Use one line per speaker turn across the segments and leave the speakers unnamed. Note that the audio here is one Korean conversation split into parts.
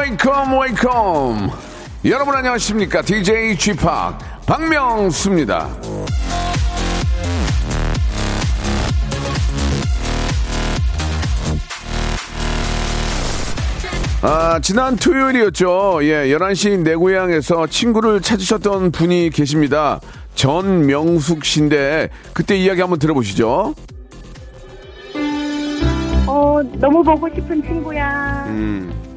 Welcome, welcome, welcome. 여러분 안녕하십니까? DJ Chip 박명수입니다. 아, 지난 토요일이었죠. 예, 11시 내 고향에서 친구를 찾으셨던 분이 계십니다. 전명숙 씨인데, 그때 이야기 한번 들어보시죠.
어, 너무 보고 싶은 친구야.
음,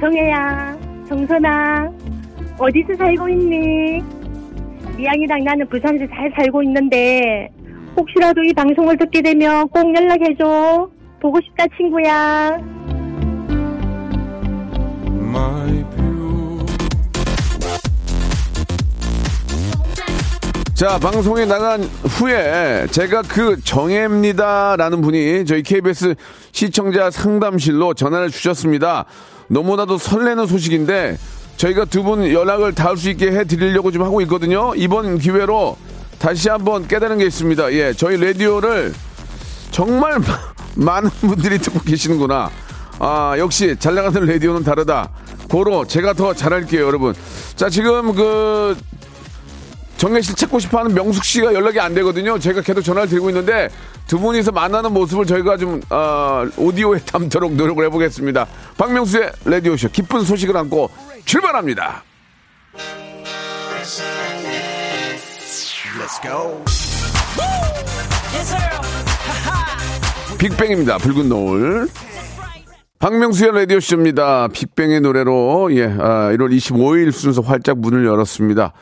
정혜야, 정선아, 어디서 살고 있니? 미양이랑 나는 부산에서 잘 살고 있는데, 혹시라도 이 방송을 듣게 되면 꼭 연락해줘. 보고 싶다, 친구야.
자, 방송에 나간 후에 제가 그 정혜입니다라는 분이 저희 KBS 시청자 상담실로 전화를 주셨습니다. 너무나도 설레는 소식인데 저희가 두 분 연락을 닿을 수 있게 해 드리려고 좀 하고 있거든요. 이번 기회로 다시 한번 깨달은 게 있습니다. 예, 저희 라디오를 정말 많은 분들이 듣고 계시는구나. 아, 역시 잘 나가는 라디오는 다르다. 고로 제가 더 잘할게요, 여러분. 자, 지금 그 정혜 씨 찾고 싶어 하는 명숙 씨가 연락이 안 되거든요. 제가 계속 전화를 드리고 있는데 두 분이서 만나는 모습을 저희가 좀, 어, 오디오에 담도록 노력을 해보겠습니다. 박명수의 라디오 쇼 기쁜 소식을 안고 출발합니다. 빅뱅입니다. 붉은 노을. 박명수의 라디오쇼입니다. 빅뱅의 노래로, 예, 아, 1월 25일 순서 활짝 문을 열었습니다.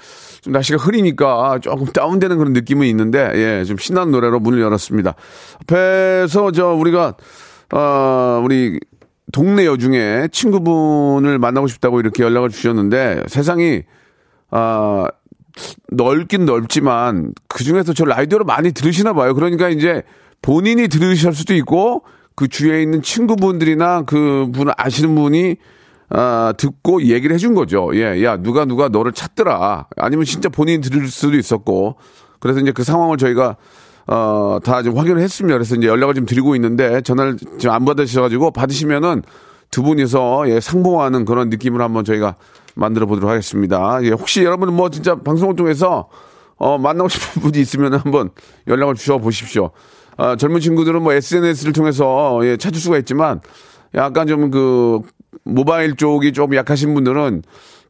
좀 날씨가 흐리니까 조금 다운되는 그런 느낌은 있는데, 예, 좀 신나는 노래로 문을 열었습니다. 앞에서 저, 우리가, 어, 우리 동네 여중에 친구분을 만나고 싶다고 이렇게 연락을 주셨는데, 세상이, 아, 넓긴 넓지만, 그 중에서 저 라디오를 많이 들으시나 봐요. 그러니까 이제 본인이 들으실 수도 있고, 그 주위에 있는 친구분들이나 그 분을 아시는 분이 아, 듣고 얘기를 해준 거죠. 예, 야, 누가 누가 너를 찾더라. 아니면 진짜 본인이 들을 수도 있었고. 그래서 이제 그 상황을 저희가 어, 다좀 확인을 했습니다. 그래서 이제 연락을 좀 드리고 있는데 전화를 지금 안 받으셔가지고 받으시면은 두 분이서 예, 상봉하는 그런 느낌을 한번 저희가 만들어 보도록 하겠습니다. 예, 혹시 여러분 뭐 진짜 방송을 통해서 어, 만나고 싶은 분이 있으면 한번 연락을 주셔 보십시오. 아, 젊은 친구들은 뭐 SNS를 통해서 예, 찾을 수가 있지만 약간 좀 그 모바일 쪽이 좀 약하신 분들은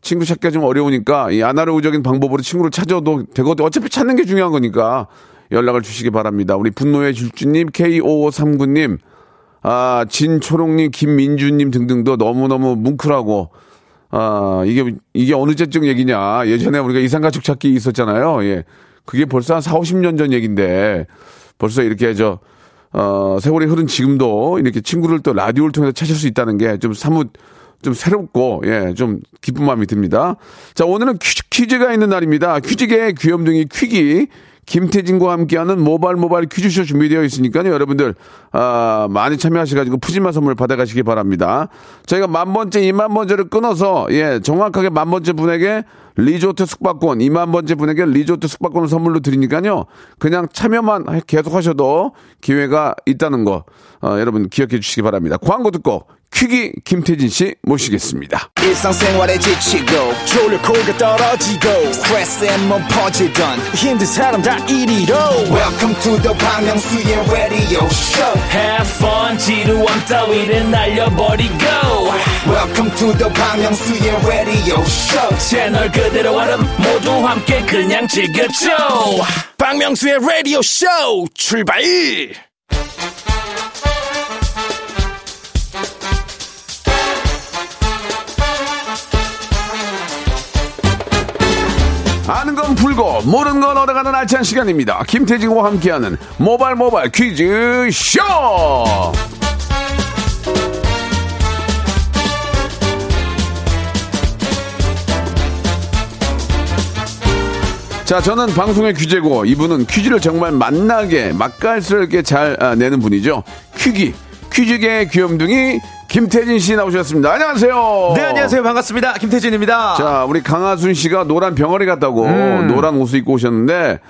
친구 찾기가 좀 어려우니까 이 아날로그적인 방법으로 친구를 찾아도 되거든. 어차피 찾는 게 중요한 거니까 연락을 주시기 바랍니다. 우리 분노의 질주님, K5539님, 아, 진초롱님, 김민주님 등등도 너무너무 뭉클하고, 아, 이게, 이게 어느 때적 얘기냐. 예전에 우리가 이상가족 찾기 있었잖아요. 예. 그게 벌써 한 4, 50년 전 얘기인데, 벌써 이렇게 저, 어, 세월이 흐른 지금도 이렇게 친구를 또 라디오를 통해서 찾을 수 있다는 게 좀 사뭇 좀 새롭고, 예, 좀 기쁜 마음이 듭니다. 자, 오늘은 퀴즈, 퀴즈가 있는 날입니다. 퀴즈계의 귀염둥이 퀴기. 김태진과 함께하는 모바일 모바일 퀴즈쇼 준비되어 있으니까요. 여러분들, 아, 많이 참여하셔가지고 푸짐한 선물 받아가시기 바랍니다. 저희가 만 번째, 이만 번째를 끊어서, 예, 정확하게 만 번째 분에게 리조트 숙박권, 이만 번째 분에게 리조트 숙박권을 선물로 드리니까요. 그냥 참여만 계속 하셔도 기회가 있다는 거, 어, 여러분 기억해 주시기 바랍니다. 광고 듣고 퀴기 김태진 씨 모시겠습니다.
일상생활에 지치고, 졸려 코가 떨어지고, 스트레스에 몸 퍼지던, 힘든 사람 다 이리로. welcome to the Bang Myung-soo's radio show.
Have fun 지루함 따위를 날려버리고.
Welcome to the Bang Myung-soo's radio show.
채널 그대로 얼음 모두 함께 그냥 즐겨줘.
박명수의 라디오 쇼 출발
아는 건 풀고 모르는 건 얻어가는 알찬 시간입니다. 김태진과 함께하는 모바일 모바일 퀴즈 쇼. 자, 저는 방송의 퀴즈고 이분은 퀴즈를 정말 맛나게 맛깔스럽게 잘 아, 내는 분이죠. 퀴기 퀴즈계의 귀염둥이 김태진 씨 나오셨습니다. 안녕하세요.
네, 안녕하세요. 반갑습니다. 김태진입니다.
자, 우리 강하순 씨가 노란 병아리 같다고
음.
노란 옷을 입고 오셨는데,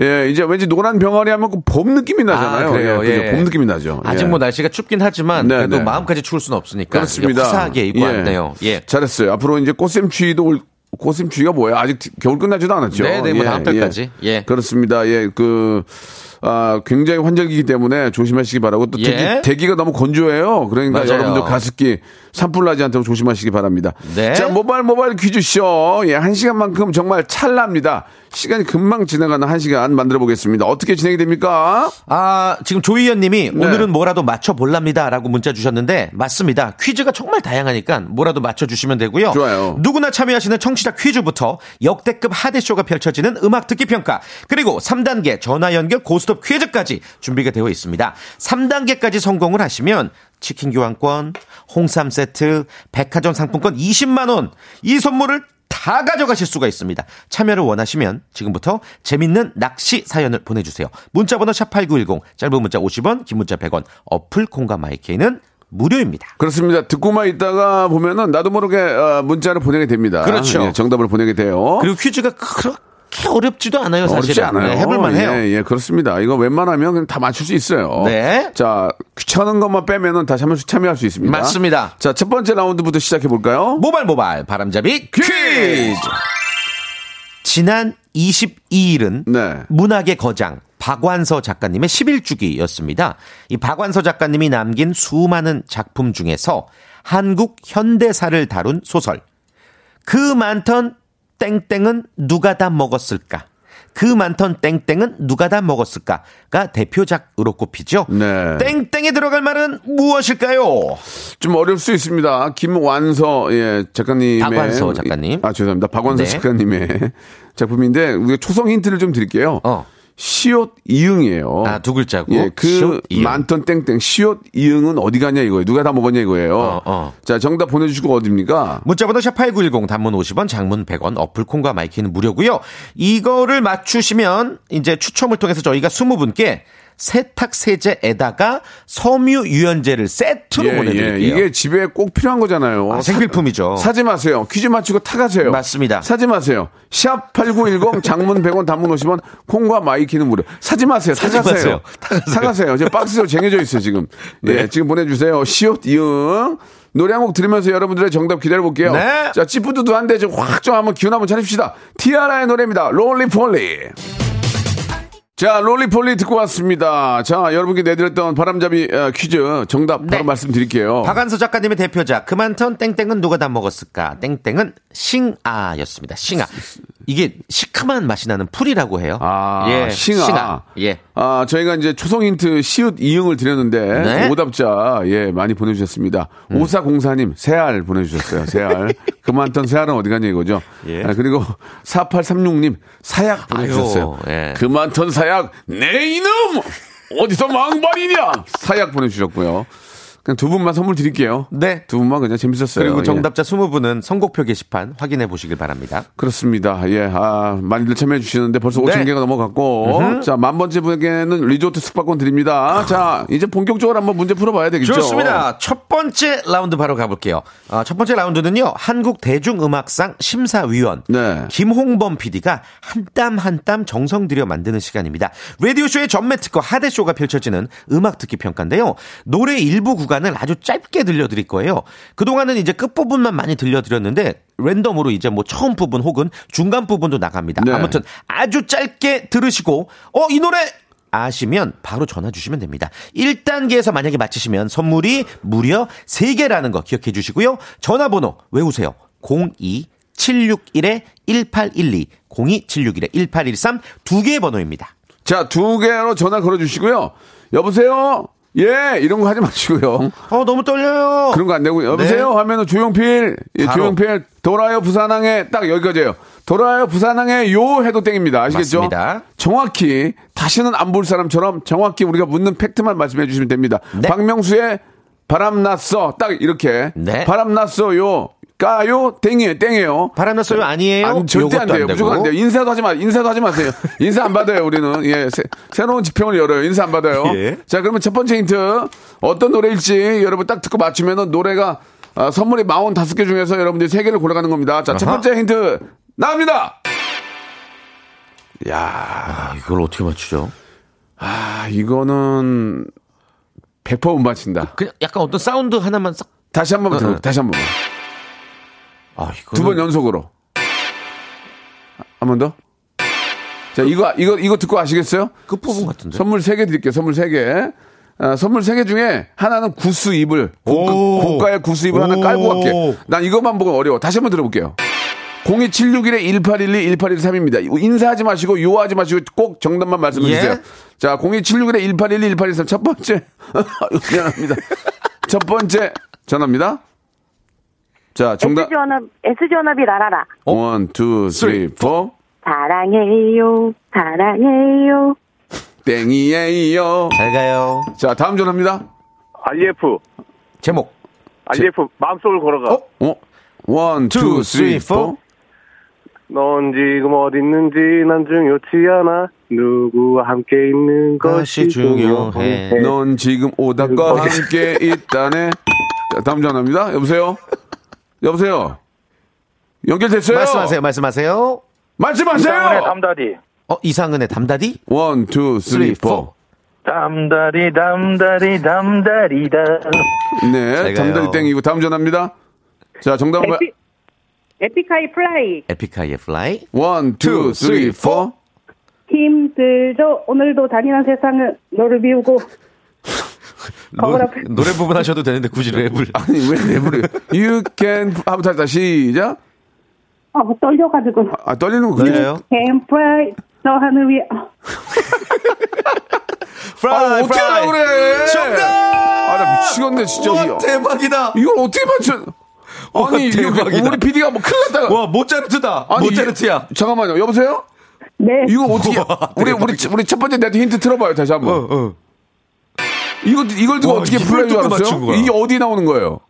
예, 이제 왠지 노란 병아리 하면 그봄 느낌이 나잖아요.
아, 그래요?
예?
예.
봄 느낌이 나죠.
아직
예.
뭐 날씨가 춥긴 하지만
네,
그래도
네.
마음까지 추울 수는 없으니까
그렇습니다.
화사하게 입고
예.
왔네요. 예.
잘했어요. 앞으로 이제 꽃샘추위도 올, 꽃샘추위가 뭐야? 아직 겨울 끝나지도 않았죠.
네, 네, 뭐 다음 달까지. 예.
그렇습니다. 예, 그, 아, 굉장히 환절기이기 때문에 조심하시기 바라고 또
예.
대기, 가 너무 건조해요. 그러니까
맞아요.
여러분들 가습기 산불 나지 않도록 조심하시기 바랍니다.
네.
자, 모바일 모바일 퀴즈쇼. 예, 한 시간만큼 정말 찰납니다. 시간이 금방 지나가는 한 시간 만들어 보겠습니다. 어떻게 진행이 됩니까?
아, 지금 조희연 님이
네.
오늘은 뭐라도 맞춰볼랍니다. 라고 문자 주셨는데, 맞습니다. 퀴즈가 정말 다양하니까 뭐라도 맞춰주시면 되고요.
좋아요.
누구나 참여하시는 청취자 퀴즈부터 역대급 하대쇼가 펼쳐지는 음악 듣기 평가, 그리고 3단계 전화 연결 고스톱 퀴즈까지 준비가 되어 있습니다. 3단계까지 성공을 하시면 치킨 교환권, 홍삼 세트, 백화점 상품권 20만원, 이 선물을 다 가져가실 수가 있습니다. 참여를 원하시면 지금부터 재밌는 낚시 사연을 보내주세요. 문자번호 샵8910, 짧은 문자 50원, 긴 문자 100원, 어플 콩과 마이케이는 무료입니다.
그렇습니다. 듣고만 있다가 보면은 나도 모르게 어, 문자를 보내게 됩니다.
그렇죠.
예, 정답을 보내게 돼요.
그리고 퀴즈가 그렇게 어렵지도 않아요, 사실은.
어렵지 않아요.
네, 해볼만 해요.
예, 예, 그렇습니다. 이거 웬만하면 그냥 다 맞출 수 있어요.
네.
자, 귀찮은 것만 빼면은 다 참여, 참여할 수 있습니다.
맞습니다.
자, 첫 번째 라운드부터 시작해 볼까요?
모발 모발 바람잡이 퀴즈! 지난 22일은
네.
문학의 거장 박완서 작가님의 11주기였습니다. 이 박완서 작가님이 남긴 수많은 작품 중에서 한국 현대사를 다룬 소설 그 많던 땡땡은 누가 다 먹었을까? 그 많던 땡땡은 누가 다 먹었을까가 대표작으로 꼽히죠.
네.
땡땡에 들어갈 말은 무엇일까요?
좀 어려울 수 있습니다. 김완서 예, 작가님의
박완서 작가님.
아, 죄송합니다. 박완서
네.
작가님의 작품인데 우리가 초성 힌트를 좀 드릴게요.
어.
시옷 이응이에요.
아, 두 글자고.
예, 그
시옷.
많던 땡땡 시옷 이응은 어디 가냐 이거예요. 누가 다 먹었냐 이거예요.
어, 어.
자, 정답 보내 주시고 어디입니까?
문자 번호 샵8910 단문 50원 장문 100원 어플 콩과 마이키는 무료고요. 이거를 맞추시면 이제 추첨을 통해서 저희가 20분께 세탁 세제에다가 섬유 유연제를 세트로 보내드릴게요.
이게 집에 꼭 필요한 거잖아요.
아, 생필품이죠.
사, 지 마세요. 퀴즈 맞추고 타가세요.
맞습니다.
사지 마세요. 샵 8910 장문 100원 단문 50원 콩과 마이키는 무료. 사지 마세요.
사지
타가세요.
마세요.
사가세요. 제 박스로 쟁여져 있어요, 지금. 예,
네.
지금 보내주세요. 시옷 이응. 노래 한 곡 들으면서 여러분들의 정답 기다려볼게요.
네.
자, 찌뿌두두한데 좀 확 좀 한번 기운 한번 차립시다. 티아라의 노래입니다. Roly-Poly. 자, Roly-Poly 듣고 왔습니다. 자, 여러분께 내드렸던 바람잡이 어, 퀴즈 정답 바로
네.
말씀드릴게요.
박완서 작가님의 대표작 그 많던 땡땡은 누가 다 먹었을까? 땡땡은 싱아였습니다. 싱아. 이게 시큼한 맛이 나는 풀이라고 해요.
아,
예,
싱아.
예.
아, 저희가 이제 초성 힌트 시읒 이응을 드렸는데
네.
오답자 예 많이 보내 주셨습니다.
음.
오사공사님 새알 보내 주셨어요. 새알. 그만던 새알은 어디 갔냐 이거죠.
예.
아, 그리고 4836님 사약 보내 주셨어요.
아유, 예.
그만던 사약 내 이놈 어디서 망발이냐 사약 보내주셨고요. 그냥 두 분만 선물 드릴게요.
네.
두 분만 그냥 재밌었어요.
그리고
예.
정답자 20분은 선곡표 게시판 확인해 보시길 바랍니다.
그렇습니다. 예, 아, 많이들 참여해 주시는데 벌써
네.
5천 개가 넘어갔고. 자, 만 번째 분에게는 리조트 숙박권 드립니다. 자, 이제 본격적으로 한번 문제 풀어봐야 되겠죠.
좋습니다. 첫 번째 라운드 바로 가볼게요. 아, 첫 번째 라운드는요, 한국 대중음악상 심사위원
네.
김홍범 PD가 한 땀 한 땀 정성 들여 만드는 시간입니다. 라디오쇼의 전매 특허 하대쇼가 펼쳐지는 음악 듣기 평가인데요. 노래 일부 구간 을 아주 짧게 들려드릴 거예요. 그동안은 이제 끝부분만 많이 들려드렸는데, 랜덤으로 이제 뭐 처음 부분 혹은 중간 부분도 나갑니다.
네.
아무튼 아주 짧게 들으시고, 어, 이 노래 아시면 바로 전화 주시면 됩니다. 1단계에서 만약에 맞히시면 선물이 무려 3개라는 거 기억해 주시고요. 전화번호 외우세요. 02-761-1812, 02-761-1813 두 개의 번호입니다.
자, 두 개로 전화 걸어 주시고요. 여보세요? 예, 이런 거 하지 마시고요.
어, 너무 떨려요.
그런 거 안 되고, 여보세요?
네.
하면은 조용필, 예,
바로.
조용필, 돌아요 부산항에 딱 여기까지예요. 돌아요 부산항에 요 해도 땡입니다. 아시겠죠?
맞습니다.
정확히 다시는 안 볼 사람처럼 정확히 우리가 묻는 팩트만 말씀해 주시면 됩니다.
네.
박명수의 바람 났어. 딱 이렇게.
네.
바람 났어요. 까요? 땡이에요, 땡이에요.
바람났어요 아니에요?
아니, 절대 안 돼요. 무조건 안 돼요. 인사도 하지 마. 인사도 하지 마세요. 인사 안 받아요, 우리는. 예. 새, 로운 지평을 열어요. 인사 안 받아요.
예.
자, 그러면 첫 번째 힌트. 어떤 노래일지 여러분 딱 듣고 맞추면은 노래가 아, 선물이 45개 중에서 여러분들이 3개를 골라가는 겁니다. 자, 첫
아하.
번째 힌트 나옵니다. 야,
아, 이걸 어떻게 맞추죠?
아, 이거는 100%못 맞힌다.
그냥 약간 어떤 사운드 하나만 싹.
다시 한 번만 들어.
어, 어.
다시 한 번만.
아, 이거
두번 연속으로. 한 번 더. 자, 이거, 이거, 이거 듣고 아시겠어요?
끝부분 같은데.
선물 3개 드릴게요. 선물 3개. 아, 선물 3개 중에 하나는 구스 이불. 고가,
오.
고가의 구스 이불 하나
오.
깔고 갈게. 난 이것만 보고 어려워. 다시 한번 들어볼게요. 02761-1812, 1813입니다. 인사하지 마시고, 요하지 마시고, 꼭 정답만 말씀해
예.
주세요. 자, 02761-1812, 1813. 첫 번째. 미안합니다. 첫 번째 전화입니다. 자, 정답.
S전압, S전압이 날아라.
어?
원, 투, 쓰리, 포.
사랑해요, 사랑해요.
땡이에요.
잘 가요.
자, 다음 전화입니다.
R.ef,
제목.
R.ef, 마음속을 걸어가.
어?
어? one, two, three, four.
넌 지금 어디 있는지 난 중요치 않아. 누구와 함께 있는
것이 중요해.
중요해.
넌 지금 오다가 함께 있다네. 자, 다음 전화입니다. 여보세요? 여보세요? 연결됐어요?
말씀하세요, 말씀하세요.
말씀하세요!
담다디.
어, 이상은의 담다디?
원, 투, 쓰리, 포.
담다리, 담다리, 담다리다.
네. 잠들이 땡이고 다음 전화입니다. 자, 정답은?
에피, 에픽하이 플라이.
에픽하이의 플라이.
원, 투, 쓰리, 포.
힘들죠. 오늘도 잔인한 세상은 너를 비우고. 거울
노,
앞에.
노래 부분 하셔도 되는데 굳이 랩을.
아니, 왜 랩을. You can. 한번 다시, 다시, 시작.
아, 떨려가지고.
아, 떨리는 거.
그래요?
Can fly. 저 하늘 위에. 아,
아, 어떻게 하라 그래?
정답!
아, 나 미치겠네, 진짜.
와,
이거.
대박이다.
이걸 어떻게 맞춰? 아니,
대박이다.
우리 PD가 뭐 큰일 났다가.
와, 모짜르트다.
아니,
모짜르트야.
이- 잠깐만요. 여보세요?
네.
이거 어떻게.
우와,
우리, 우리, 우리 첫 번째 내한테 힌트 틀어봐요, 다시 한 번.
어.
이거, 이걸 두고
와,
어떻게?
거야.
이게 어디 나오는 거예요?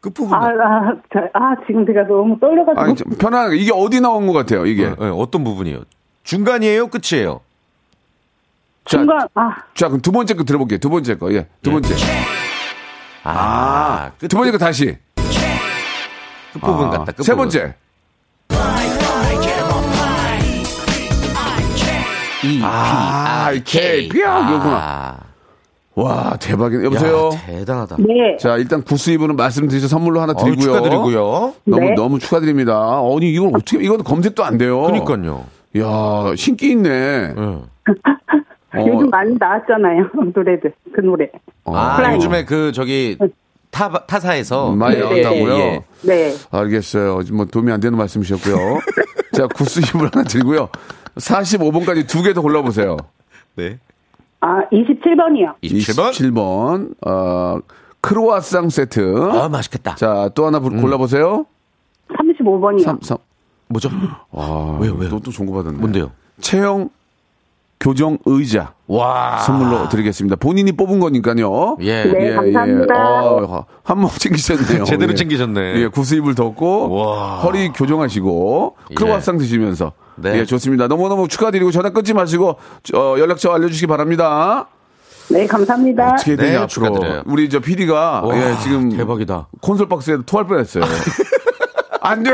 끝부분.
아, 아, 저, 아, 지금 제가 너무 떨려가지고.
아니, 편안하게. 이게 어디 나온 것 같아요, 이게.
어, 어, 어떤 부분이에요? 중간이에요? 끝이에요?
자,
중간, 아,
자, 그럼 두 번째 거 들어볼게요. 두 번째 거. 예. 두 번째.
아, 끝,
두 번째 거 다시.
끝부분
아,
같다. 끝부분.
세 번째.
E,
아,
P, I, K.
삐약, 이거구나.
아,
와, 대박이네. 여보세요?
야, 대단하다.
네.
자, 일단 구스 이브는 말씀드리죠. 선물로 하나 드리고요.
축하드리고요.
너무,
네.
너무 축하드립니다. 아니, 이걸 어떻게, 이건 검색도 안 돼요.
그니까요.
야 신기 있네.
응.
어,
요즘 많이 나왔잖아요. 노래들. 그 노래.
어,
아,
플라이.
요즘에 그, 저기, 타, 타사에서.
많이
네,
나온다고요?
예, 예.
네.
알겠어요. 뭐 도움이 안 되는 말씀이셨고요. 자, 구스 이브를 하나 드리고요. 45번까지 두 개 더 골라보세요.
네.
아, 27번이요.
27번.
27번, 어, 크로아상 세트.
아, 맛있겠다.
자, 또 하나 부- 골라보세요.
35번이요.
3, 3.
뭐죠?
아,
왜요, 왜요?
또, 또 좋은 거 받았네.
뭔데요?
체형 교정 의자
와.
선물로 드리겠습니다. 본인이 뽑은 거니까요.
예.
네. 감사합니다.
어, 한몫 챙기셨네요.
제대로
예.
챙기셨네.
예, goose 이불 덮고
와.
허리 교정하시고
예.
크로와상 드시면서
네.
예, 좋습니다. 너무너무 축하드리고 전화 끊지 마시고 어, 연락처 알려주시기 바랍니다.
네, 감사합니다.
어떻게
네,
되냐 앞으로
축하드려요.
우리 저 PD가
와,
예, 지금
대박이다.
콘솔 박스에도 토할 뻔했어요. 안 돼!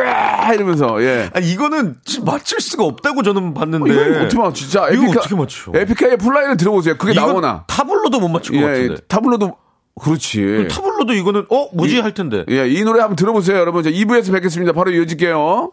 이러면서 예.
아, 이거는 맞출 수가 없다고 저는 봤는데.
이거 어떻게 맞 진짜
이거
에피카,
어떻게 맞춰?
에픽하이의 Fly를 들어보세요. 그게 나오나?
타블로도 못 맞출 것
예,
같은데.
타블로도 그렇지.
타블로도 이거는 어 뭐지
이-
할 텐데.
예, 이 노래 한번 들어보세요, 여러분. 자, 2부에서 뵙겠습니다. 바로 이어질게요.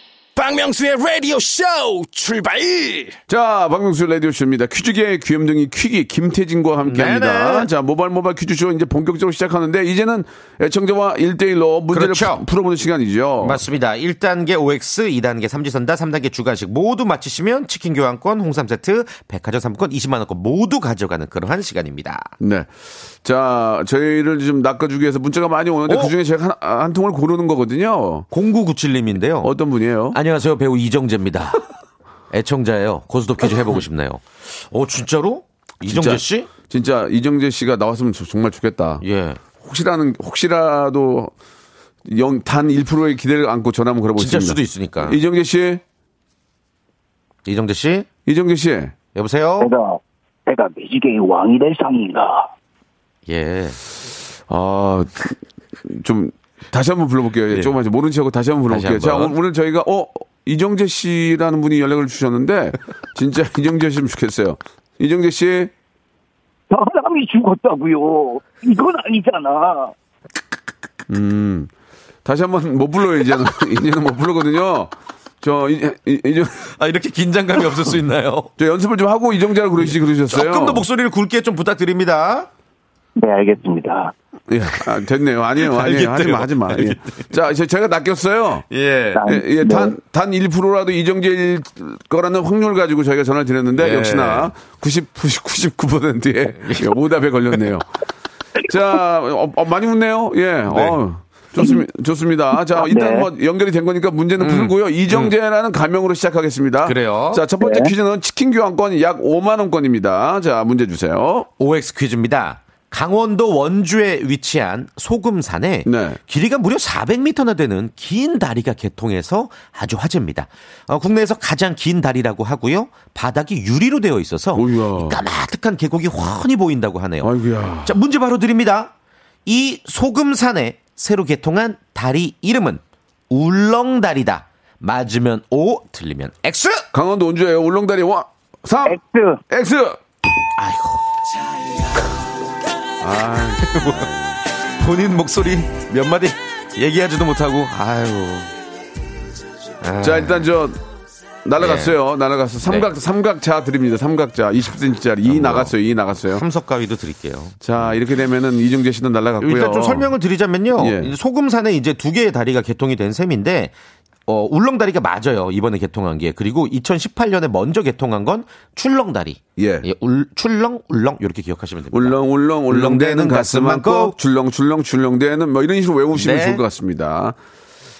박명수의 라디오 쇼 출발
자, 박명수 라디오 쇼입니다. 퀴즈계의 귀염둥이 퀴기 김태진과 함께 합니다.
네네.
자, 모바일 모바일 퀴즈쇼 이제 본격적으로 시작하는데, 이제는 애청자와 1대1로 문제를
그렇죠.
푸- 풀어보는 시간이죠.
맞습니다. 1단계 OX, 2단계 삼지선다, 3단계 주간식 모두 맞히시면 치킨 교환권, 홍삼 세트, 백화점 상품권 20만 원권 모두 가져가는 그러한 시간입니다.
네. 자, 저희를 좀 낚아주기 위해서 문자가 많이 오는데
어?
그 중에 제가 한, 한 통을 고르는 거거든요.
0997님인데요.
어떤 분이에요?
안녕하세요. 배우 이정재입니다. 애청자예요. 고스톱 퀴즈 해보고 싶네요. 어, 진짜로? 이정재 씨?
진짜 이정재 씨가 나왔으면 저- 정말 좋겠다.
예.
혹시라는 혹시라도 영, 단 1%의 기대를 안고 전화 한번 걸어보겠습니다.
진짜일 수도 있으니까.
이정재 씨,
이정재 씨?
이정재 씨.
여보세요?
내가 내가 매직의 왕이 될 상인가?
예.
아, 좀 다시 한번 불러볼게요.
예.
조금만 모른 척하고 다시 한번 불러볼게요.
다시
자,
한번.
오늘, 오늘 저희가 어 이정재 씨라는 분이 연락을 주셨는데 진짜 이정재 씨면 좋겠어요. 이정재 씨,
사람이 죽었다고요. 이건 아니잖아.
음, 다시 한번 못 불러요 이제는 이제는 못 부르거든요. 저 이, 이, 이제
아, 이렇게 긴장감이 없을 수 있나요?
저 연습을 좀 하고 이정재라고 그러시 그러셨어요.
조금 더 목소리를 굵게 좀 부탁드립니다.
네 알겠습니다.
예, 아, 됐네요. 아니에요, 아니에요. 하지 마, 하지 마. 예. 자, 제- 제가 낚였어요.
예.
예, 예, 단, 단 1%라도 이정재일 거라는 확률 가지고 저희가 전화를 드렸는데,
예.
역시나 90, 99%의 오답에 걸렸네요. 자, 어, 어, 많이 웃네요. 예, 어, 좋습니다. 좋습니다. 자, 일단
네.
뭐 연결이 된 거니까 문제는 풀고요. 이정재라는 가명으로 시작하겠습니다.
음. 그래요.
자, 첫 번째 퀴즈는 치킨 교환권 약 5만 원권입니다. 자, 문제 주세요.
OX 퀴즈입니다. 강원도 원주에 위치한 소금산에
네.
길이가 무려 400m나 되는 긴 다리가 개통해서 아주 화제입니다. 어, 국내에서 가장 긴 다리라고 하고요. 바닥이 유리로 되어 있어서. 까마득한 계곡이 훤히 보인다고 하네요.
아이고야.
자, 문제 바로 드립니다. 이 소금산에 새로 개통한 다리 이름은 울렁다리다. 맞으면 O, 틀리면 X.
강원도 원주에요. 울렁다리 와, 3,
X
X!
아이고. 아, 본인 목소리 몇 마디 얘기하지도 못하고, 아유. 아,
자, 일단 저, 날아갔어요.
네.
날아갔어. 삼각, 삼각자 드립니다. 삼각자. 20cm짜리. 이 나갔어요. 이 나갔어요.
참석 가위도 드릴게요.
자, 이렇게 되면은 이정재 씨는 날아갔고요.
일단 좀 설명을 드리자면요.
예.
소금산에 이제 두 개의 다리가 개통이 된 셈인데, 어, 울렁다리가 맞아요. 이번에 개통한 게. 그리고 2018년에 먼저 개통한 건 출렁다리.
예.
울, 출렁, 울렁, 이렇게 기억하시면 됩니다.
울렁, 울렁, 울렁대는 가슴 안고, 출렁, 출렁, 출렁대는 뭐 이런 식으로 외우시면
네.
좋을 것 같습니다.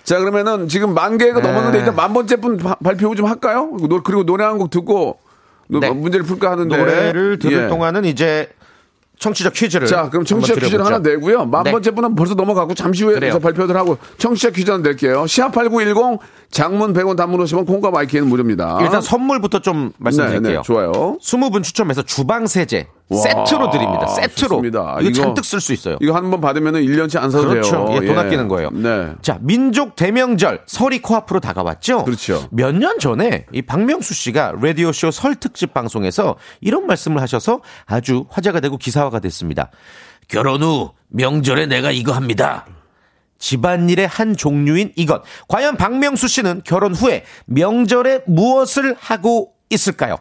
자, 그러면은 지금 만 개가
네.
넘었는데 일단 만 번째 분 바- 발표 좀 할까요? 노- 그리고 노래 한 곡 듣고 노-
네.
문제를 풀까 하는데.
노래를 들을
예.
동안은 이제 청취자 퀴즈를.
자, 그럼 청취자 퀴즈를 하나. 내고요. 만
네.
번째 분은 벌써 넘어가고 잠시 후에
그래요.
서 발표들 하고 청취자 퀴즈 하나 낼게요. 샵 8910 장문 100원 단문 50원 콩과 my K는 무료입니다.
일단 선물부터 좀 말씀드릴게요.
네, 네, 좋아요.
20분 추첨해서 주방 세제
와,
세트로 드립니다. 세트로.
좋습니다.
이거,
이거-
잔뜩 쓸 수 있어요.
이거 한 번 받으면 1년치 안 사도
그렇죠.
돼요.
예, 돈 아끼는 거예요.
네.
자, 민족 대명절 설이 코앞으로 다가왔죠.
그렇죠.
몇 년 전에 이 박명수 씨가 라디오 쇼 설 특집 방송에서 이런 말씀을 하셔서 아주 화제가 되고 기사화가 됐습니다. 결혼 후 명절에 내가 이거 합니다. 집안일의 한 종류인 이것. 과연 박명수 씨는 결혼 후에 명절에 무엇을 하고 있을까요?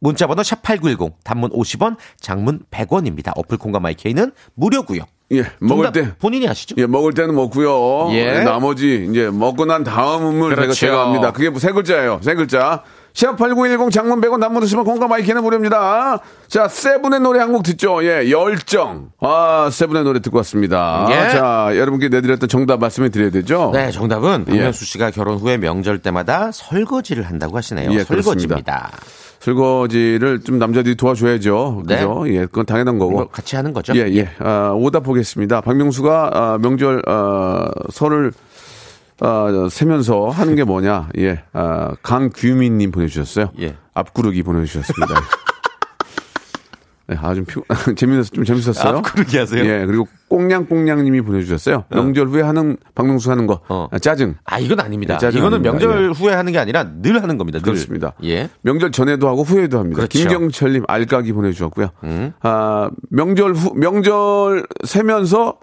문자번호 샵8910 단문 50원 장문 100원입니다. 어플 콩과 마이케이는 무료고요.
예, 먹을 때.
본인이 아시죠?
예, 먹을 때는 먹고요.
예.
나머지 이제 먹고 난 다음을
그렇죠.
제가 합니다. 그게 세 글자예요. 세 글자. 샵 8910 장문 100원 단문 50원 콩과 my K는 무료입니다. 자, 세븐의 노래 한 곡 듣죠. 예, 열정. 아, 세븐의 노래 듣고 왔습니다.
예.
자, 여러분께 내드렸던 정답 말씀해 드려야 되죠?
네, 정답은
예.
박명수 씨가 결혼 후에 명절 때마다 설거지를 한다고 하시네요.
예,
설거지입니다.
설거지를 좀 남자들이 도와줘야죠.
네.
그죠? 예, 그건 당연한 거고.
뭐 같이 하는 거죠?
예, 예. 아, 오답 보겠습니다. 박명수가 아, 명절 아, 설을 아, 세면서 하는 게 뭐냐? 예. 아, 강규민님 보내주셨어요.
예.
앞구르기 보내주셨습니다. 네, 아, 좀 피, 재밌었, 좀 재밌었어요.
앞구르기 하세요?
예, 그리고 꽁냥꽁냥님이 보내주셨어요. 명절 후에 하는 박명수 하는 거.
어.
아, 짜증.
아, 이건 아닙니다.
네, 짜증
이거는
아닙니다.
명절 후에 하는 게 아니라 늘 하는 겁니다. 늘.
그렇습니다.
예.
명절 전에도 하고 후에도 합니다.
그렇죠.
김경철님 알까기 보내주셨고요.
음.
아 명절 후 명절 세면서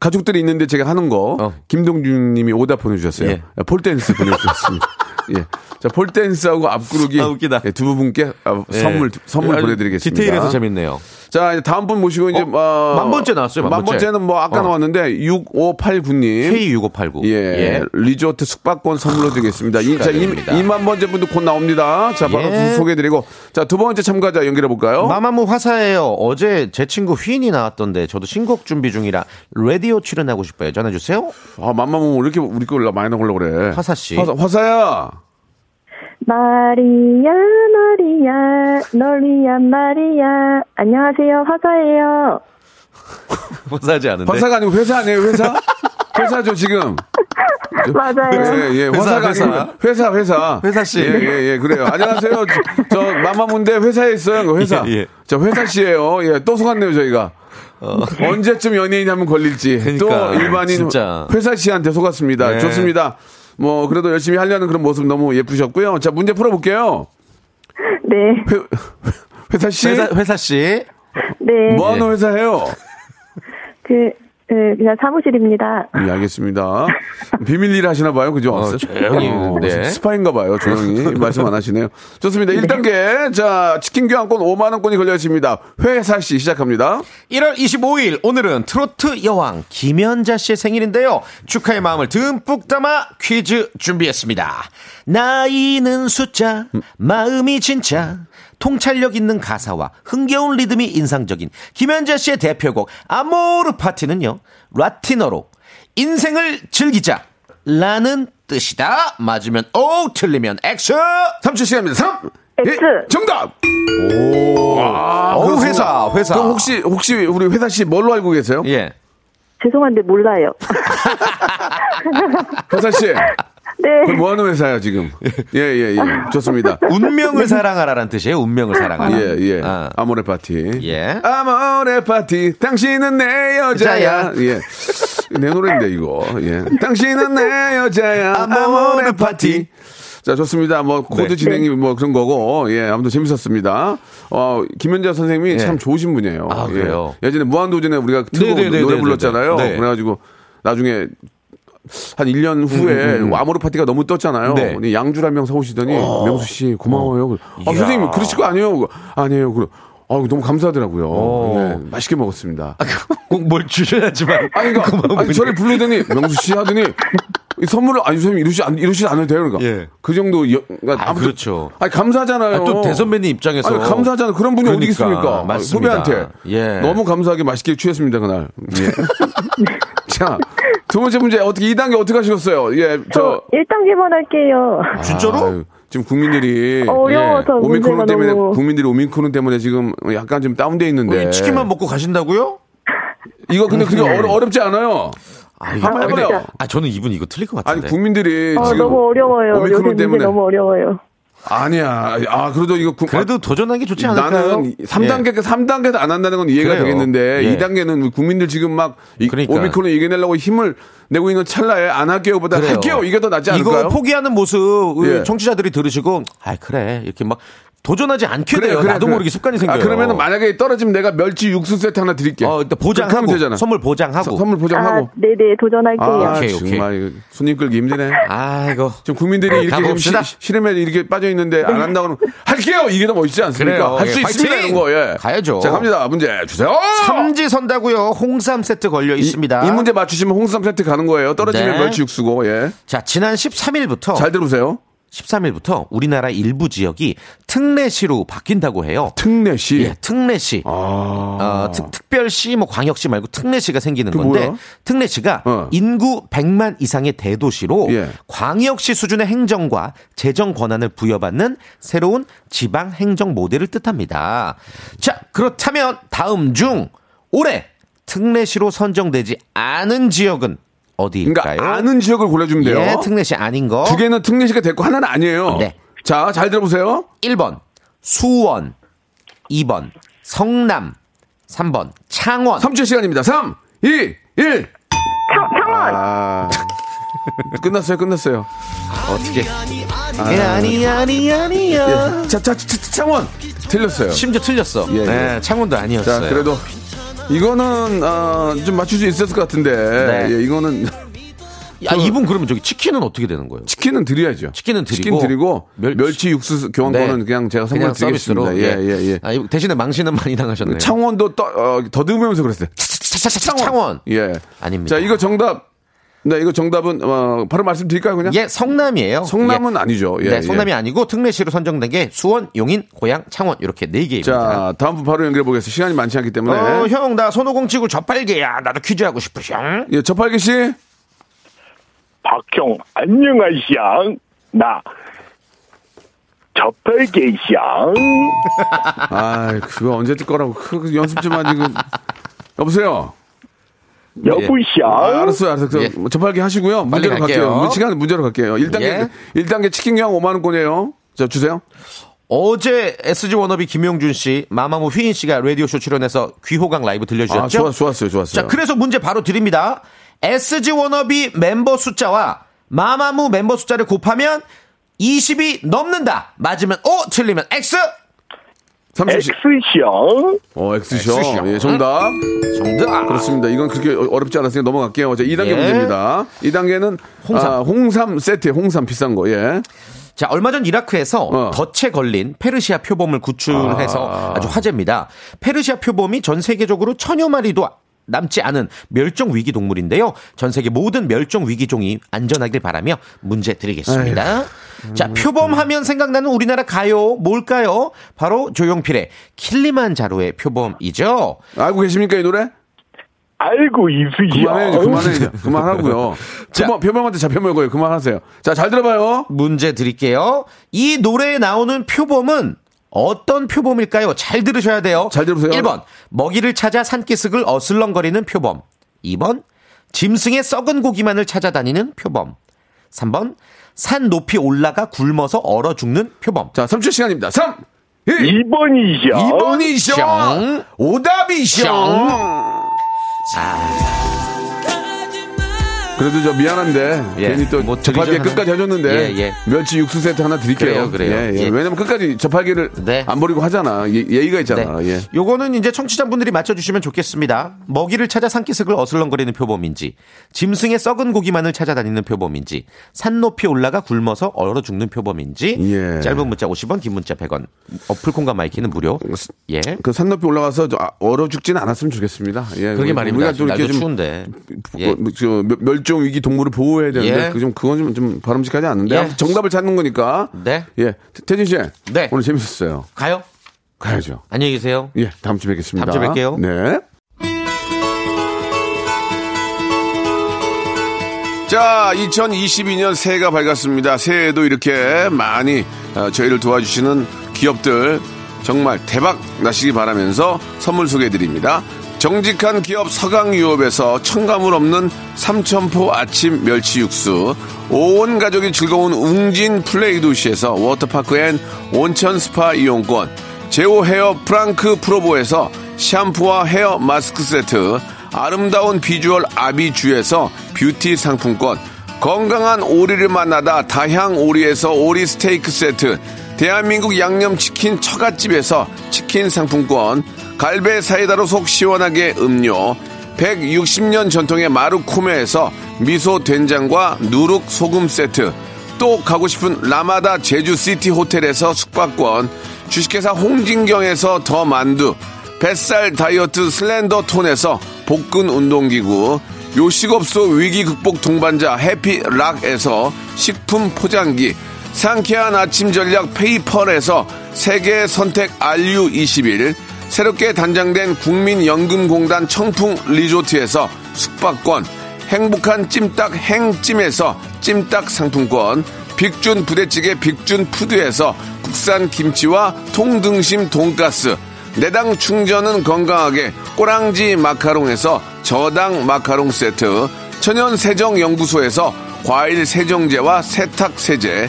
가족들이 있는데 제가 하는 거
어.
김동준 님이 오답 보내주셨어요.
예.
폴댄스 보내주셨습니다. 예. 자, 폴댄스하고 앞구르기
아, 웃기다.
예, 두 분께 아,
예.
선물 선물 보내드리겠습니다.
디테일해서 재밌네요.
자, 다음 분 모시고 이제 어,
만 번째 나왔어요,
만만
번째.
번째 는 뭐 아까
어.
나왔는데 6589님.
K6589.
예, 리조트 숙박권 선물로 드리겠습니다. 이, 자,
축하드립니다.
2, 만 번째 분도 곧 나옵니다. 자, 바로
예.
소개해드리고. 자, 두 번째 참가자 연결해 볼까요?
마마무 화사예요. 어제 제 친구 휘인이 나왔던데 저도 신곡 준비 중이라 라디오 출연하고 싶어요. 전화 주세요.
아, 맘마무 왜 이렇게 우리 걸 많이 나오려고 그래.
화사 씨.
화사, 화사야.
마리아, 마리아, 널 위한 마리아. 안녕하세요, 화사예요.
화사하지 않은데.
화사가 아니고 회사 아니에요, 회사? 회사죠, 지금.
맞아요.
예, 예.
회사,
화사가
회사.
아니고 회사, 회사.
회사 씨.
예, 예, 예. 그래요. 안녕하세요. 저, 저 마마문데 회사에 있어요. 그 회사.
예, 예.
저 회사 씨예요. 예, 또 속았네요, 저희가. 언제쯤 연예인이 하면 걸릴지.
그러니까,
또 일반인
진짜.
회사 씨한테 속았습니다.
네.
좋습니다. 뭐, 그래도 열심히 하려는 그런 모습 너무 예쁘셨고요. 자, 문제 풀어볼게요.
네,
회, 회사 씨.
회사, 회사 씨.
네.
뭐 하는 회사예요?
그, 그, 그냥 사무실입니다.
예, 알겠습니다. 비밀 일 하시나 봐요. 그죠?
어, 조용히 했는데.
스파인가 봐요. 조용히. 말씀 안 하시네요. 좋습니다. 1단계. 자, 치킨 교환권 5만원권이 걸려 있습니다. 회사 씨 시작합니다.
1월 25일 오늘은 트로트 여왕 김연자 씨의 생일인데요. 축하의 마음을 듬뿍 담아 퀴즈 준비했습니다. 나이는 숫자, 마음이 진짜. 통찰력 있는 가사와 흥겨운 리듬이 인상적인 김연자 씨의 대표곡 아모르 파티는요. 라틴어로 인생을 즐기자 라는 뜻이다. 맞으면 O, 틀리면 X.
3초 시간입니다. 3!
X.
정답! 오. 아,
오,
그렇습니다.
회사, 회사.
그럼 혹시, 혹시 우리 회사 씨 뭘로 알고 계세요?
예.
죄송한데 몰라요.
회사 씨.
네.
그럼 뭐 하는 회사야, 지금? 예, 예, 예. 좋습니다.
운명을 사랑하라는 뜻이에요. 운명을 사랑하라.
예, 예.
아.
아모레 파티.
예.
아모레 파티. 당신은 내 여자야. 예. 내 노래인데, 이거. 예. 당신은 내 여자야.
아모레
파티. 자, 좋습니다. 뭐, 코드
네.
진행이 뭐 그런 거고, 예, 아무튼 재밌었습니다. 어, 김연자 선생님이
예.
참 좋으신 분이에요.
아, 그래요?
예. 예전에 무한도전에 우리가 틀고
네네네네네네.
노래 불렀잖아요.
네.
그래가지고, 나중에, 한 1년 후에 아모르 파티가 너무 떴잖아요.
음, 네.
양주를 한 병 사오시더니 명수 씨 고마워요. 아,
이야.
선생님 그러실 거 아니에요? 아니에요. 그래. 아, 너무 감사하더라고요.
오.
예, 맛있게 먹었습니다.
꼭 뭘 주셔야지만.
아니, 그러니까, 아니, 저를 부르더니, 명수 씨 하더니, 이 선물을, 아니, 선생님, 이러시, 안, 이러시 않아도 돼요. 그러니까.
예.
그 정도, 여, 그러니까
아, 그렇죠.
아니, 감사하잖아요.
아, 또 대선배님 입장에서.
아니, 감사하잖아요. 그런 분이 어디
그러니까,
있습니까?
맞습니다.
후배한테.
예.
너무 감사하게 맛있게 취했습니다, 그날. 예. 자, 두 번째 문제, 어떻게, 2단계 어떻게 하셨어요? 예, 저.
1단계만 할게요.
진짜로?
아유, 지금 국민들이
어려워서
예, 오미크론 때문에
너무.
국민들이 오미크론 때문에 지금 약간 좀 다운돼 있는데
우리 치킨만 먹고 가신다고요?
이거 근데 그게 어려, 어렵지 않아요.
아, 이거
한번 해봐요.
진짜.
아, 저는 이분 이거 틀릴 것
아니
같은데.
국민들이
아,
지금
너무 어려워요.
오미크론 때문에
너무 어려워요.
아니야. 아 그래도 이거 국-
그래도 도전하는 게 좋지
아,
않을까요?
나는 3단계 3단계도 안 한다는 건 이해가
그래요.
되겠는데
예.
2단계는 국민들 지금 막 이,
그러니까.
오미크론 이겨내려고 힘을 내고 있는 찰나에 안 할게요보다
그래요.
할게요 이게 더 낫지 않을까요?
이거 포기하는 모습
예.
청취자들이 들으시고 아 그래 이렇게 막 도전하지 않게
그래,
돼요.
그래,
나도
그래.
모르게 습관이 생겨요.
아, 그러면은 만약에 떨어지면 내가 멸치 육수 세트 하나 드릴게.
어, 일단
그러면 되잖아.
선물 보장하고.
서- 선물 보장하고.
아, 네네, 도전할게요.
아,
오케이, 오케이.
정말 손님 끌기 힘드네.
아 이거
지금 국민들이 이렇게 지금
가봅시다.
시, 실험에 이렇게 빠져 있는데 안 한다고 하면 할게요. 이게 더 멋있지 않습니까?
그래요.
할수
예,
있습니다. 이런 거. 예.
가야죠.
자, 갑니다. 문제 주세요.
삼지 선다고요. 홍삼 세트 걸려
이,
있습니다.
이 문제 맞추시면 홍삼 세트 가는 거예요. 떨어지면
네.
멸치 육수고. 예.
자 지난 13일부터
잘 들으세요.
13일부터 우리나라 일부 지역이 특례시로 바뀐다고 해요.
특례시.
예, 특례시.
아.
어, 특, 특별시, 뭐 광역시 말고 특례시가 생기는
그
건데
뭐야?
특례시가
어.
인구 100만 이상의 대도시로
예.
광역시 수준의 행정과 재정 권한을 부여받는 새로운 지방 행정 모델을 뜻합니다. 자, 그렇다면 다음 중 올해 특례시로 선정되지 않은 지역은 어디일까요?
그러니까 아는 지역을 골라주면 돼요.
예, 특례시 아닌 거.
두 개는 특례시가 됐고 하나는 아니에요.
네.
자, 잘 들어보세요.
1번 수원 2번 성남 3번 창원
3초 시간입니다. 3, 2, 1.
창, 창원!
아. 끝났어요, 끝났어요.
어떻게 아니 아니 아니야
예. 자, 자, 자, 자, 창원. 틀렸어요.
심지어 틀렸어
예, 예.
네, 창원도 아니었어요
자, 그래도 이거는 어, 좀 맞출 수 있었을 것 같은데
네.
예, 이거는
야, 이분 그러면 저기 치킨은 어떻게 되는 거예요?
치킨은 드려야죠.
치킨은 드리고
치킨 드리고
멸치-
멸치, 육수 교환권은
네.
그냥 제가 선물 드리겠습니다.
서비스로.
예, 예, 예.
아, 대신에 망신은 많이 당하셨네요.
창원도 떠, 어, 더듬으면서 그랬어요.
차차차 창원.
예.
아닙니다.
자, 이거 정답. 네, 이거 정답은 어, 바로 말씀드릴까요, 그냥?
예, 성남이에요.
성남은
예.
아니죠. 예,
네,
예.
성남이 아니고 특례시로 선정된 게 수원, 용인, 고양, 창원 이렇게 네 개입니다.
자, 다음 분 바로 연결해 보겠습니다. 시간이 많지 않기 때문에.
어, 형, 나 손오공 치고 저팔계야. 나도 퀴즈 하고 싶어, 형.
예, 저팔기 씨.
박형 안녕하시앙 나 저팔계시앙
아, 그거 언제 뜰 거라고. 그 연습 좀 하지. 그. 여보세요.
여보시앙
아, 알았어요, 알았어요. 그
예.
저팔기 하시고요. 문제로
갈게요.
갈게요. 시간 문제로 갈게요. 1단계,
예.
1단계 치킨 교환 5만원권이에요. 자, 주세요.
어제 SG 워너비 김용준 씨, 마마무 휘인 씨가 라디오쇼 출연해서 귀호강 라이브 들려주셨죠?
아, 좋았, 좋았어요, 좋았어요.
자, 그래서 문제 바로 드립니다. SG 워너비 멤버 숫자와 마마무 멤버 숫자를 곱하면 20이 넘는다. 맞으면 O, 틀리면 X.
30시.
X시앙
어, X쇼.
X쇼.
예, 정답.
정답.
그렇습니다. 이건 그렇게 어- 어렵지 않았으니까 넘어갈게요. 자, 2단계
예.
문제입니다. 2단계는
홍삼.
아, 홍삼 세트에 홍삼 비싼 거. 예.
자, 얼마 전 이라크에서
어.
덫에 걸린 페르시아 표범을 구출해서 아. 주 화제입니다. 페르시아 표범이 전 세계적으로 천여 마리도 남지 않은 멸종 위기 동물인데요. 전 세계 모든 멸종 위기종이 안전하길 바라며 문제 드리겠습니다. 자, 표범하면 생각나는 우리나라 가요 뭘까요? 바로 조용필의 킬리만자로의 표범이죠.
알고 계십니까, 이 노래?
알고 있으시앙
그만해, 그만해, 이제. 그만하고요.
자.
표범, 표범한테 잡혀 먹어요. 그만하세요. 자, 잘 들어봐요.
문제 드릴게요. 이 노래에 나오는 표범은 어떤 표범일까요? 잘 들으셔야 돼요.
잘 들으세요.
1번, 먹이를 찾아 산기슭을 어슬렁거리는 표범. 2번, 짐승의 썩은 고기만을 찾아다니는 표범. 3번, 산 높이 올라가 굶어서 얼어 죽는 표범.
자, 3초 시간입니다. 3, 1,
2번이시앙
2번이죠.
숑.
오답이죠. 그래도 저 미안한데
예,
괜히
또뭐 드리죠,
끝까지 해줬는데
예, 예.
멸치 육수 세트 하나 드릴게요.
그래요, 그래요.
예, 예.
예.
왜냐면 끝까지 저팔계를
네.
안 버리고 하잖아. 예, 예의가 있잖아.
네.
예.
요거는 이제 청취자분들이 맞춰주시면 좋겠습니다. 먹이를 찾아 산기슭을 어슬렁거리는 표범인지, 짐승의 썩은 고기만을 찾아다니는 표범인지, 산 높이 올라가 굶어서 얼어 죽는 표범인지,
예.
짧은 문자 50원, 긴 문자 100원, 어플 콩과 my K는 무료. 예.
그 산 높이 올라가서 저 아, 얼어 죽지는 않았으면 좋겠습니다. 예.
그러게 말입니다.
우리가 좀 이렇게 좀
추운데.
뭐,
예.
뭐, 저 멸- 멸종 위기 동물을 보호해야 되는데
예.
그 좀 그건 좀, 좀 바람직하지 않는데
예.
정답을 찾는 거니까.
네.
예. 태진 씨.
네.
오늘 재밌었어요.
가요?
가야죠.
안녕히 계세요.
예. 다음 주에 뵙겠습니다.
다음 주에 뵐게요.
네. 자, 2022년 새해가 밝았습니다. 새해에도 이렇게 많이 어, 저희를 도와주시는 기업들 정말 대박 나시기 바라면서 선물 소개해 드립니다. 정직한 기업 서강유업에서 첨가물 없는 삼천포 아침 멸치 육수, 온 가족이 즐거운 웅진 플레이 도시에서 워터파크 and 온천 스파 이용권, 제오 헤어 프랑크 프로보에서 샴푸와 헤어 마스크 세트, 아름다운 비주얼 아비주에서 뷰티 상품권, 건강한 오리를 만나다 다향 오리에서 오리 스테이크 세트, 대한민국 양념치킨 처갓집에서 치킨 상품권, 갈배 사이다로 속 시원하게 음료, 160년 전통의 마르코메에서 미소 된장과 누룩 소금 세트, 또 가고 싶은 라마다 제주시티 호텔에서 숙박권, 주식회사 홍진경에서 더 만두, 뱃살 다이어트 슬렌더 톤에서 복근 운동기구, 요식업소 위기 극복 동반자 해피락에서 식품 포장기, 상쾌한 아침 전략 페이펄에서 세계 선택 RU21, 새롭게 단장된 국민연금공단 청풍 리조트에서 숙박권, 행복한 찜닭 행찜에서 찜닭 상품권, 빅준 부대찌개 빅준 푸드에서 국산 김치와 통등심 돈가스, 내당 충전은 건강하게 꼬랑지 마카롱에서 저당 마카롱 세트, 천연 세정 연구소에서 과일 세정제와 세탁 세제,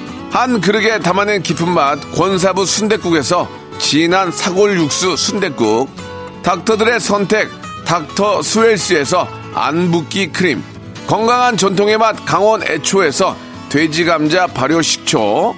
한 그릇에 담아낸 깊은 맛 권사부 순댓국에서 진한 사골 육수 순댓국. 닥터들의 선택 닥터 스웰스에서 안붓기 크림. 건강한 전통의 맛 강원 애초에서 돼지 감자 발효 식초.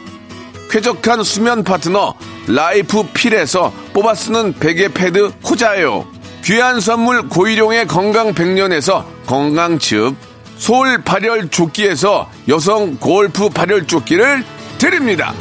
쾌적한 수면 파트너 라이프 필에서 뽑아 쓰는 베개 패드 코자요. 귀한 선물 고일용의 건강 백년에서 건강즙. 소울 발열 조끼에서 여성 골프 발열 조끼를 드립니다.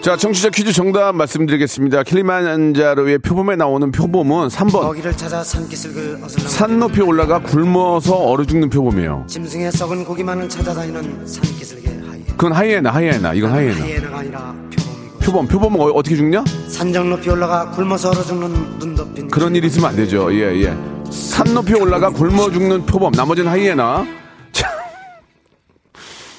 자, 청취자 퀴즈 정답 말씀드리겠습니다. 킬리만자로의 표범에 나오는 표범은 3번.
먹이를 찾아 산기슭을 어슬렁
산 높이 올라가 굶어서 얼어 죽는 표범이에요.
짐승의 썩은 고기만을 찾아다니는 산기슭의 하이에나
그건 하이에나, 하이에나. 이건 하이에나.
하이에나가 아니라 표범이고
표범, 표범은 어, 어떻게 죽냐?
산정 높이 올라가 굶어서 얼어 죽는 눈 덮인
그런 일이 있으면 안 되죠. 예, 예. 산 높이 올라가 굶어 죽는 표범, 나머지는 하이에나. 자.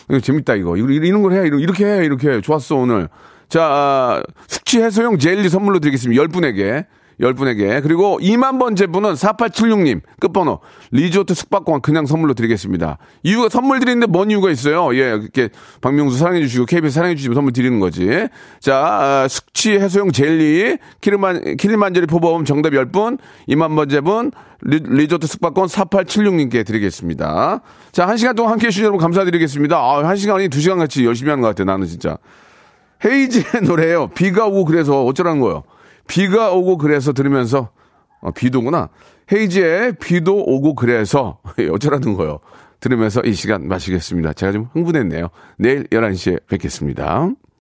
이거 재밌다, 이거. 이거 이런 걸 해. 이렇게 해, 이렇게. 좋았어, 오늘. 자, 아, 숙취 해소용 젤리 선물로 드리겠습니다. 10분에게. 10분에게. 그리고 2만 번째 분은 4876님. 끝번호. 리조트 숙박권 그냥 선물로 드리겠습니다. 이유가 선물 드리는데 뭔 이유가 있어요? 예, 이렇게 박명수 사랑해 주시고 KBS 사랑해 주시면 선물 드리는 거지. 자, 아, 숙취 해소용 젤리. 킬리만, 킬리만젤리 표범 정답 10분. 2만 번째 분. 리, 리조트 숙박권 4876님께 드리겠습니다. 자, 한 시간 동안 함께 해주신 여러분 감사드리겠습니다. 아, 한 시간이 두 시간 같이 열심히 하는 것 같아요. 나는 진짜. 헤이즈의 노래예요. 비가 오고 그래서 어쩌라는 거예요. 비가 오고 그래서 들으면서 어, 비도구나. 헤이즈의 비도 오고 그래서 어쩌라는 거예요. 들으면서 이 시간 마시겠습니다. 제가 좀 흥분했네요. 내일 11시에 뵙겠습니다.